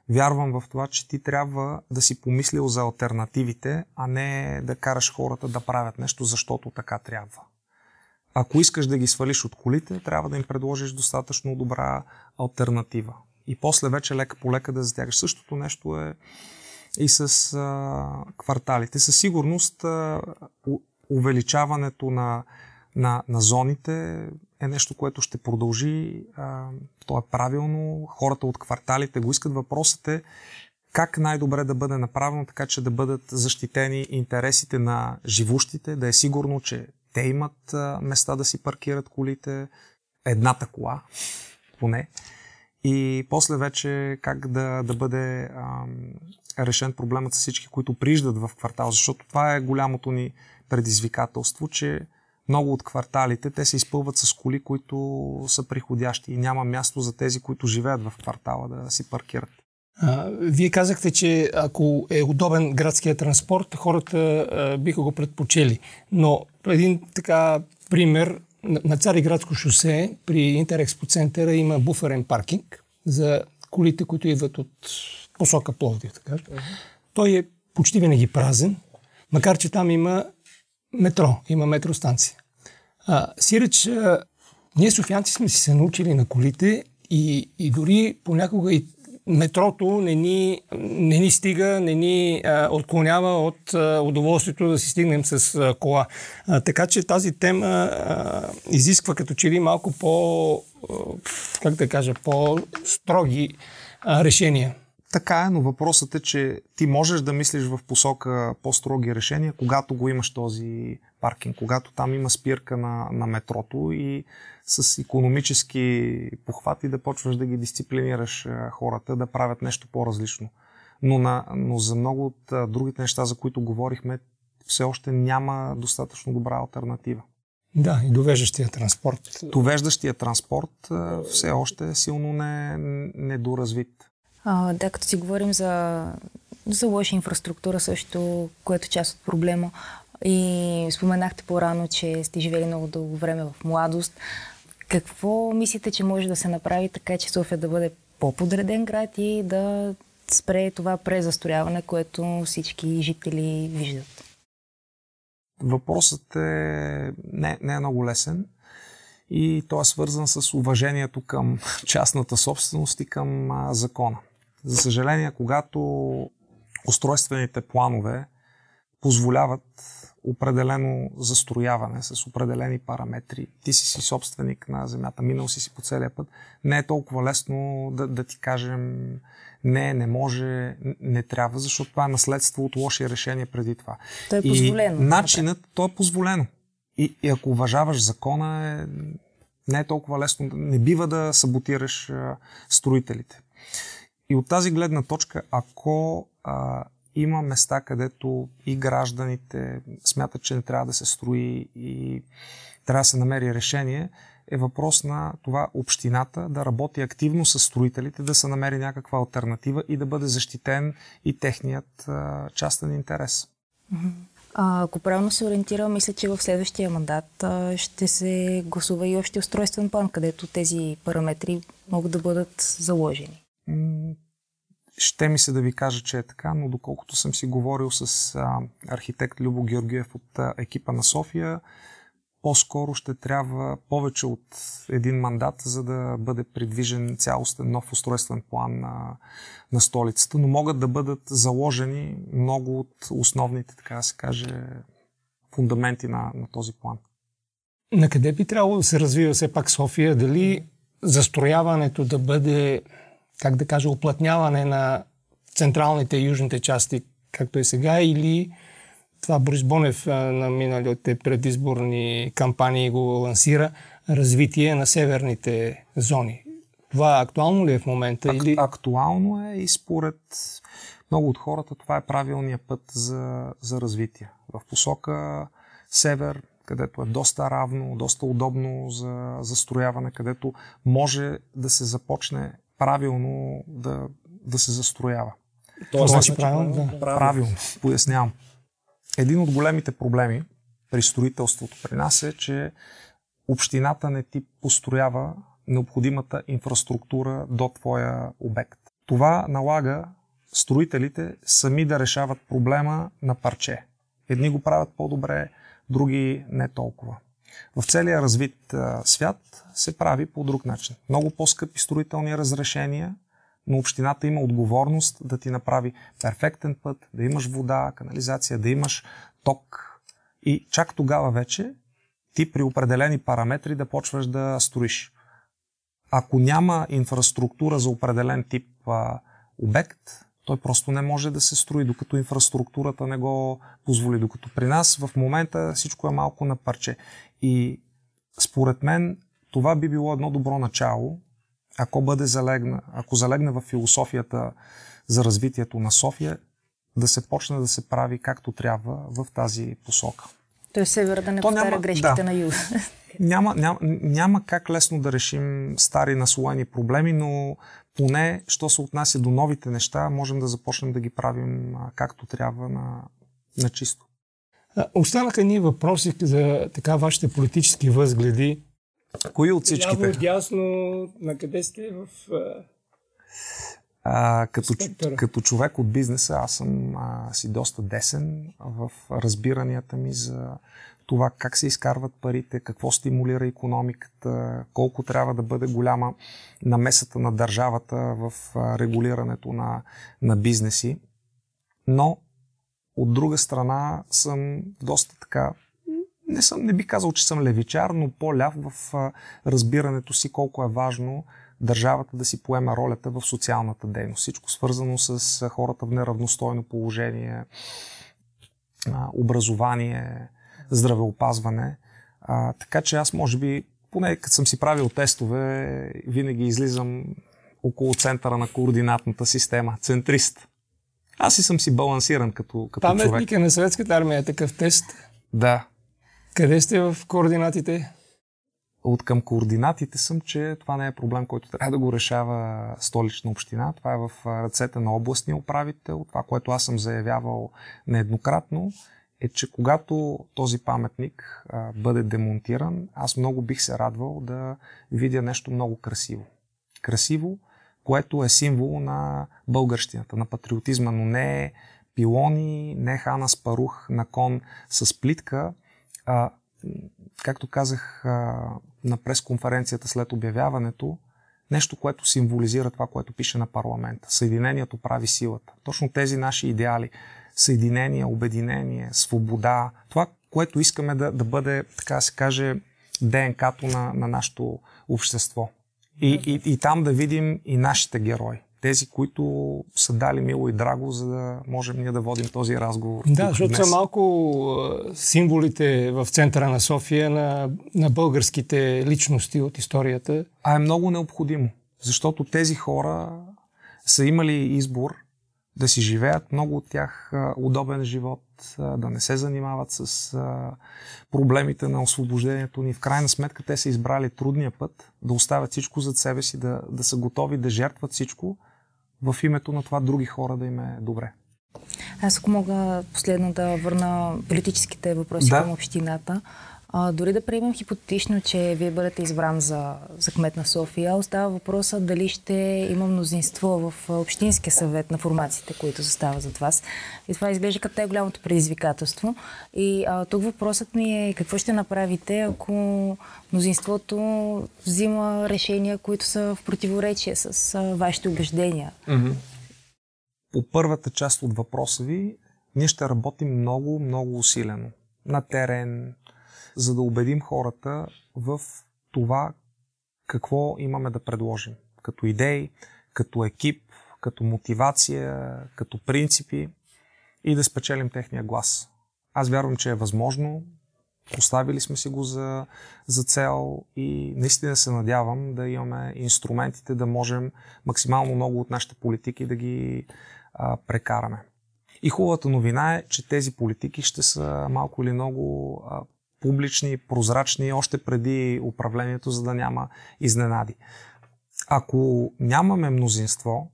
Вярвам в това, че ти трябва да си помислил за альтернативите, а не да караш хората да правят нещо, защото така трябва. Ако искаш да ги свалиш от колите, трябва да им предложиш достатъчно добра альтернатива. И после вече лека по лека да затягаш. Същото нещо е и с а, кварталите. Със сигурност а, увеличаването на, на, на зоните е нещо, което ще продължи. То е правилно. Хората от кварталите го искат. Въпросът е как най-добре да бъде направено, така че да бъдат защитени интересите на живущите, да е сигурно, че те имат места да си паркират колите, едната кола, поне. И после вече как да, да бъде а, решен проблемът с всички, които прииждат в квартал, защото това е голямото ни предизвикателство, че много от кварталите, те се изпълват с коли, които са приходящи и няма място за тези, които живеят в квартала да си паркират. А, вие казахте, че ако е удобен градския транспорт, хората а, биха го предпочели. Но един така пример, на Цариградско шосе при Интерекспо центъра има буферен паркинг за колите, които идват от посока Пловдив. Така. Uh-huh. Той е почти винаги празен, макар че там има метро, има метростанция. А, сиреч, а, ние софианци сме си се научили на колите и, и дори понякога и метрото не ни, не ни стига, не ни а, отклонява от а, удоволствието да си стигнем с а, кола. А, така че тази тема а, изисква като че ли малко по, а, как да кажа, по-строги а, решения. Така е, но въпросът е, че ти можеш да мислиш в посока по-строги решения, когато го имаш този паркинг, когато там има спирка на, на метрото и с економически похвати да почваш да ги дисциплинираш хората да правят нещо по-различно. Но, на, но за много от другите неща, за които говорихме, все още няма достатъчно добра альтернатива. Да, и довеждащия транспорт. Довеждащия транспорт все още е силно недоразвит. А, да, като си говорим за, за лоша инфраструктура също, което е част от проблема. И споменахте по-рано, че сте живели много дълго време в младост. Какво мислите, че може да се направи така, че София да бъде по-подреден град и да спре това презастрояване, което всички жители виждат? Въпросът е не, не е много лесен и той е свързан с уважението към частната собственост и към а, закона. За съжаление, когато устройствените планове позволяват определено застрояване с определени параметри. Ти си си собственик на земята, минал си си по целия път. Не е толкова лесно да, да ти кажем не, не може, не трябва, защото това е наследство от лоши решения преди това. То е позволено. И начинът, то е позволено. И, и ако уважаваш закона, е, не е толкова лесно. Не бива да саботираш а, строителите. И от тази гледна точка, ако а, има места, където и гражданите смятат, че не трябва да се строи и трябва да се намери решение, е въпрос на това общината да работи активно с строителите, да се намери някаква альтернатива и да бъде защитен и техният а, частен интерес. А, ако правилно се ориентира, мисля, че в следващия мандат а, ще се гласува и още устройствен план, където тези параметри могат да бъдат заложени. Ще ми се да ви кажа, че е така, но доколкото съм си говорил с а, архитект Любо Георгиев от а, екипа на София, по-скоро ще трябва повече от един мандат, за да бъде придвижен цялостен нов устройствен план на, на столицата, но могат да бъдат заложени много от основните, така да се каже, фундаменти на, на този план. На къде би трябвало да се развива все пак София? Дали застрояването да бъде как да кажа, оплътняване на централните и южните части, както е сега, или това Борис Бонев на миналите предизборни кампании го лансира, развитие на северните зони. Това актуално ли е в момента? Ак, или... Актуално е и според много от хората това е правилният път за, за развитие. В посока север, където е доста равно, доста удобно за застрояване, където може да се започне правилно да, да се застроява. Това значи правилно? Да. Правилно, пояснявам. Един от големите проблеми при строителството при нас е, че общината не ти построява необходимата инфраструктура до твоя обект. Това налага строителите сами да решават проблема на парче. Едни го правят по-добре, други не толкова. В целия развит свят се прави по друг начин. Много по-скъпи строителни разрешения, но общината има отговорност да ти направи перфектен път, да имаш вода, канализация, да имаш ток. И чак тогава вече ти при определени параметри да почваш да строиш. Ако няма инфраструктура за определен тип а, обект, той просто не може да се строи, докато инфраструктурата не го позволи. Докато при нас в момента всичко е малко на парче. И според мен това би било едно добро начало, ако бъде залегна, ако залегне в философията за развитието на София, да се почне да се прави както трябва в тази посока. Той севера да не То повтаря няма, грешките да. на юг. Няма, няма, няма как лесно да решим стари наслоени проблеми, но поне, що се отнася до новите неща, можем да започнем да ги правим както трябва на, на чисто. Останаха ни въпроси за така вашите политически възгледи. Кои от всичките? Ляво, дясно, на къде сте в... А, като, като човек от бизнеса, аз съм а, си доста десен в разбиранията ми за това как се изкарват парите, какво стимулира економиката, колко трябва да бъде голяма намесата на държавата в регулирането на, на бизнеси. Но от друга страна съм доста така не, съм, не би казал, че съм левичар, но по-ляв в разбирането си колко е важно държавата да си поема ролята в социалната дейност. Всичко свързано с хората в неравностойно положение, образование, здравеопазване. А, така че аз може би, поне като съм си правил тестове, винаги излизам около центъра на координатната система. Центрист. Аз и съм си балансиран като, като Паметника човек. на съветската армия е такъв тест. Да. Къде сте в координатите? От към координатите съм, че това не е проблем, който трябва да го решава столична община. Това е в ръцете на областния управител. Това, което аз съм заявявал нееднократно, е, че когато този паметник а, бъде демонтиран, аз много бих се радвал да видя нещо много красиво. Красиво, което е символ на българщината, на патриотизма, но не пилони, не хана с парух на кон с плитка. А, както казах а, на пресконференцията след обявяването, нещо, което символизира това, което пише на парламента. Съединението прави силата. Точно тези наши идеали. Съединение, обединение, свобода. Това, което искаме да, да бъде, така се каже, ДНК-то на, на нашето общество. И, и, и там да видим и нашите герои. Тези, които са дали мило и драго, за да можем ние да водим този разговор. Да, защото днес. са малко символите в центъра на София на, на българските личности от историята. А е много необходимо, защото тези хора са имали избор да си живеят много от тях удобен живот, да не се занимават с проблемите на освобождението ни. В крайна сметка те са избрали трудния път, да оставят всичко зад себе си, да, да са готови да жертват всичко в името на това други хора да им е добре. Аз ако мога последно да върна политическите въпроси да. към общината. А, дори да приемем хипотетично, че вие бъдете избран за, за кмет на София, остава въпроса дали ще има мнозинство в Общинския съвет на формациите, които застават зад вас. И това изглежда като е голямото предизвикателство. И а, тук въпросът ми е какво ще направите, ако мнозинството взима решения, които са в противоречие с а, вашите убеждения. Mm-hmm. По първата част от въпроса ви, ние ще работим много, много усилено. На терен, за да убедим хората в това какво имаме да предложим. Като идеи, като екип, като мотивация, като принципи и да спечелим техния глас. Аз вярвам, че е възможно. Поставили сме си го за, за цел и наистина се надявам да имаме инструментите да можем максимално много от нашите политики да ги а, прекараме. И хубавата новина е, че тези политики ще са малко или много а, публични, прозрачни още преди управлението, за да няма изненади. Ако нямаме мнозинство,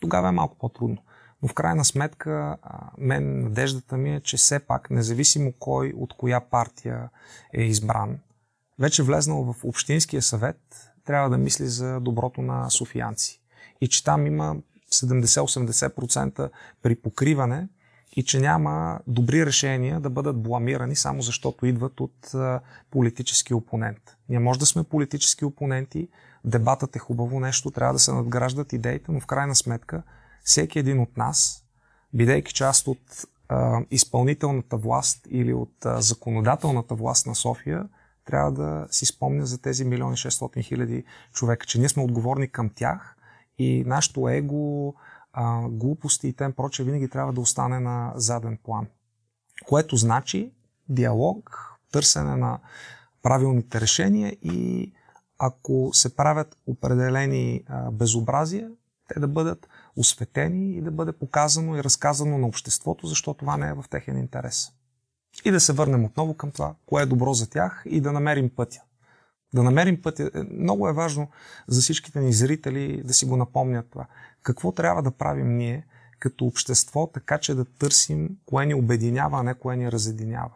тогава е малко по-трудно. Но в крайна сметка, мен надеждата ми е, че все пак, независимо кой от коя партия е избран, вече влезнал в Общинския съвет, трябва да мисли за доброто на софиянци. И че там има 70-80% при покриване и че няма добри решения да бъдат бламирани само защото идват от политически опонент. Ние може да сме политически опоненти, дебатът е хубаво нещо, трябва да се надграждат идеите, но в крайна сметка всеки един от нас, бидейки част от а, изпълнителната власт или от а, законодателната власт на София, трябва да си спомня за тези милиони 600 хиляди човека, че ние сме отговорни към тях и нашето его, а, глупости и тем проче винаги трябва да остане на заден план. Което значи диалог, търсене на правилните решения и ако се правят определени а, безобразия, те да бъдат осветени и да бъде показано и разказано на обществото, защото това не е в техен интерес. И да се върнем отново към това, кое е добро за тях и да намерим пътя. Да намерим пътя. Е, много е важно за всичките ни зрители да си го напомнят това. Какво трябва да правим ние като общество, така че да търсим кое ни обединява, а не кое ни разединява.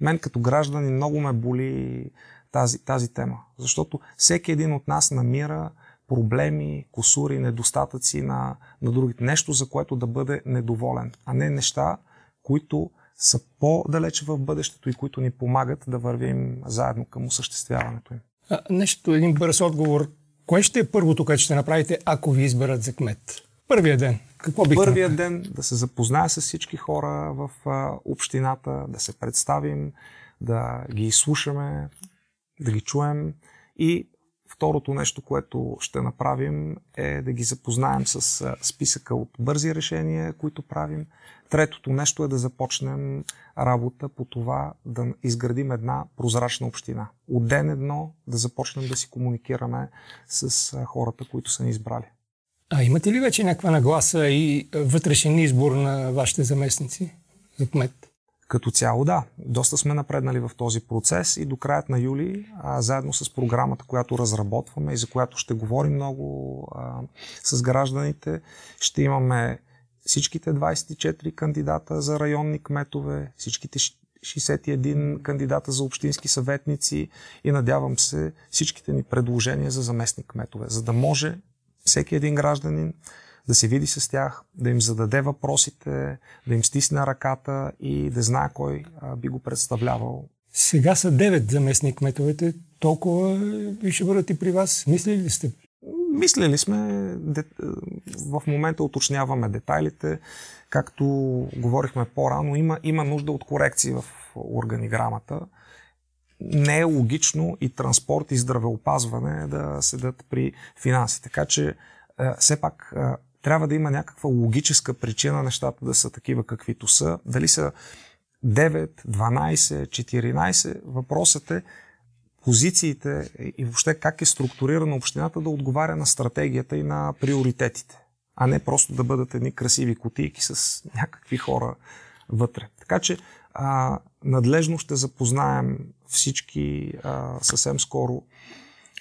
Мен като граждани много ме боли тази, тази тема, защото всеки един от нас намира проблеми, косури, недостатъци на, на другите. Нещо, за което да бъде недоволен, а не неща, които са по-далече в бъдещето и които ни помагат да вървим заедно към осъществяването им. А, нещо, един бърз отговор. Кое ще е първото, което ще направите, ако ви изберат за кмет? Първия ден. Какво бихте Първия ден да се запозная с всички хора в а, общината, да се представим, да ги изслушаме, да ги чуем и Второто нещо, което ще направим е да ги запознаем с списъка от бързи решения, които правим. Третото нещо е да започнем работа по това да изградим една прозрачна община. От ден едно да започнем да си комуникираме с хората, които са ни избрали. А имате ли вече някаква нагласа и вътрешен избор на вашите заместници за кмет? Като цяло да, доста сме напреднали в този процес и до краят на юли, а, заедно с програмата, която разработваме и за която ще говорим много а, с гражданите, ще имаме всичките 24 кандидата за районни кметове, всичките 61 кандидата за общински съветници и надявам се всичките ни предложения за заместник кметове, за да може всеки един гражданин да се види с тях, да им зададе въпросите, да им стисне ръката и да знае кой би го представлявал. Сега са 9 заместник кметовете. Толкова и ще бъдат и при вас. Мислили ли сте? Мислили сме, в момента уточняваме детайлите. Както говорихме по-рано, има, има нужда от корекции в органиграмата. Не е логично и транспорт и здравеопазване да седат при финанси. Така че все пак трябва да има някаква логическа причина нещата да са такива каквито са. Дали са 9, 12, 14, въпросът е позициите и въобще как е структурирана общината да отговаря на стратегията и на приоритетите, а не просто да бъдат едни красиви кутийки с някакви хора вътре. Така че а, надлежно ще запознаем всички а, съвсем скоро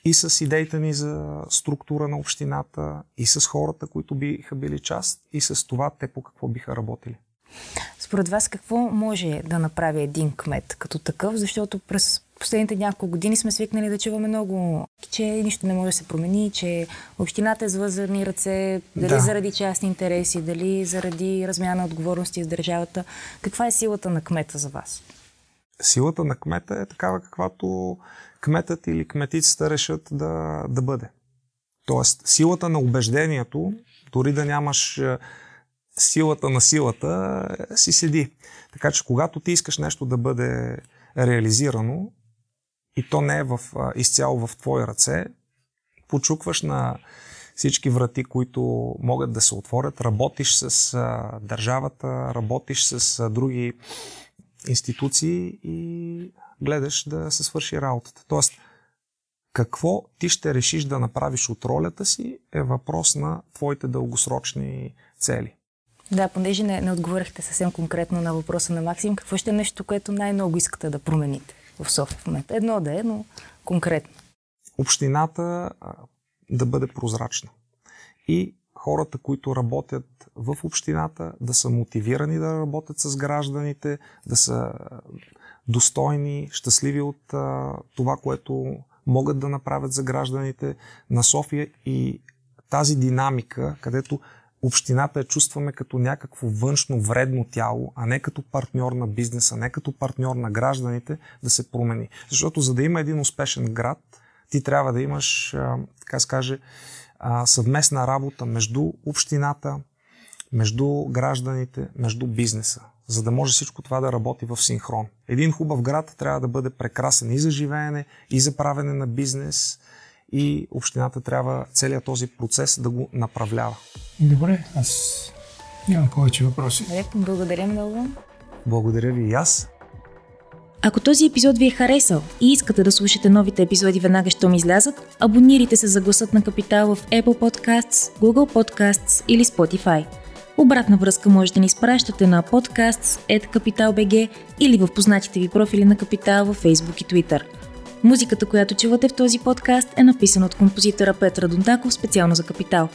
и с идеите ни за структура на общината, и с хората, които биха били част, и с това те по какво биха работили. Според вас какво може да направи един кмет като такъв, защото през последните няколко години сме свикнали да чуваме много, че нищо не може да се промени, че общината е с възърни ръце, дали да. заради частни интереси, дали заради размяна на отговорности с държавата. Каква е силата на кмета за вас? Силата на кмета е такава, каквато кметът или кметицата решат да, да бъде. Тоест, силата на убеждението, дори да нямаш е, силата на силата, е, си седи. Така че, когато ти искаш нещо да бъде реализирано, и то не е в, изцяло в твои ръце, почукваш на всички врати, които могат да се отворят, работиш с държавата, работиш с други институции и гледаш да се свърши работата. Тоест, какво ти ще решиш да направиш от ролята си е въпрос на твоите дългосрочни цели. Да, понеже не, не отговорихте съвсем конкретно на въпроса на Максим, какво ще е нещо, което най-много искате да промените в София в момента? Едно да е, но конкретно. Общината да бъде прозрачна. И хората, които работят в общината, да са мотивирани да работят с гражданите, да са достойни, щастливи от а, това, което могат да направят за гражданите на София и тази динамика, където общината я чувстваме като някакво външно вредно тяло, а не като партньор на бизнеса, не като партньор на гражданите, да се промени. Защото за да има един успешен град, ти трябва да имаш, така се каже, съвместна работа между общината, между гражданите, между бизнеса за да може всичко това да работи в синхрон. Един хубав град трябва да бъде прекрасен и за живеене, и за правене на бизнес, и общината трябва целият този процес да го направлява. Добре, аз нямам повече въпроси. Благодаря много. Благодаря ви и аз. Ако този епизод ви е харесал и искате да слушате новите епизоди веднага, щом излязат, абонирайте се за гласът на Капитал в Apple Podcasts, Google Podcasts или Spotify – Обратна връзка може да ни изпращате на podcasts.capital.bg или в познатите ви профили на Капитал във Facebook и Twitter. Музиката, която чувате в този подкаст е написана от композитора Петра Дондаков специално за Капитал,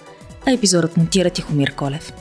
а епизодът монтира Тихомир Колев.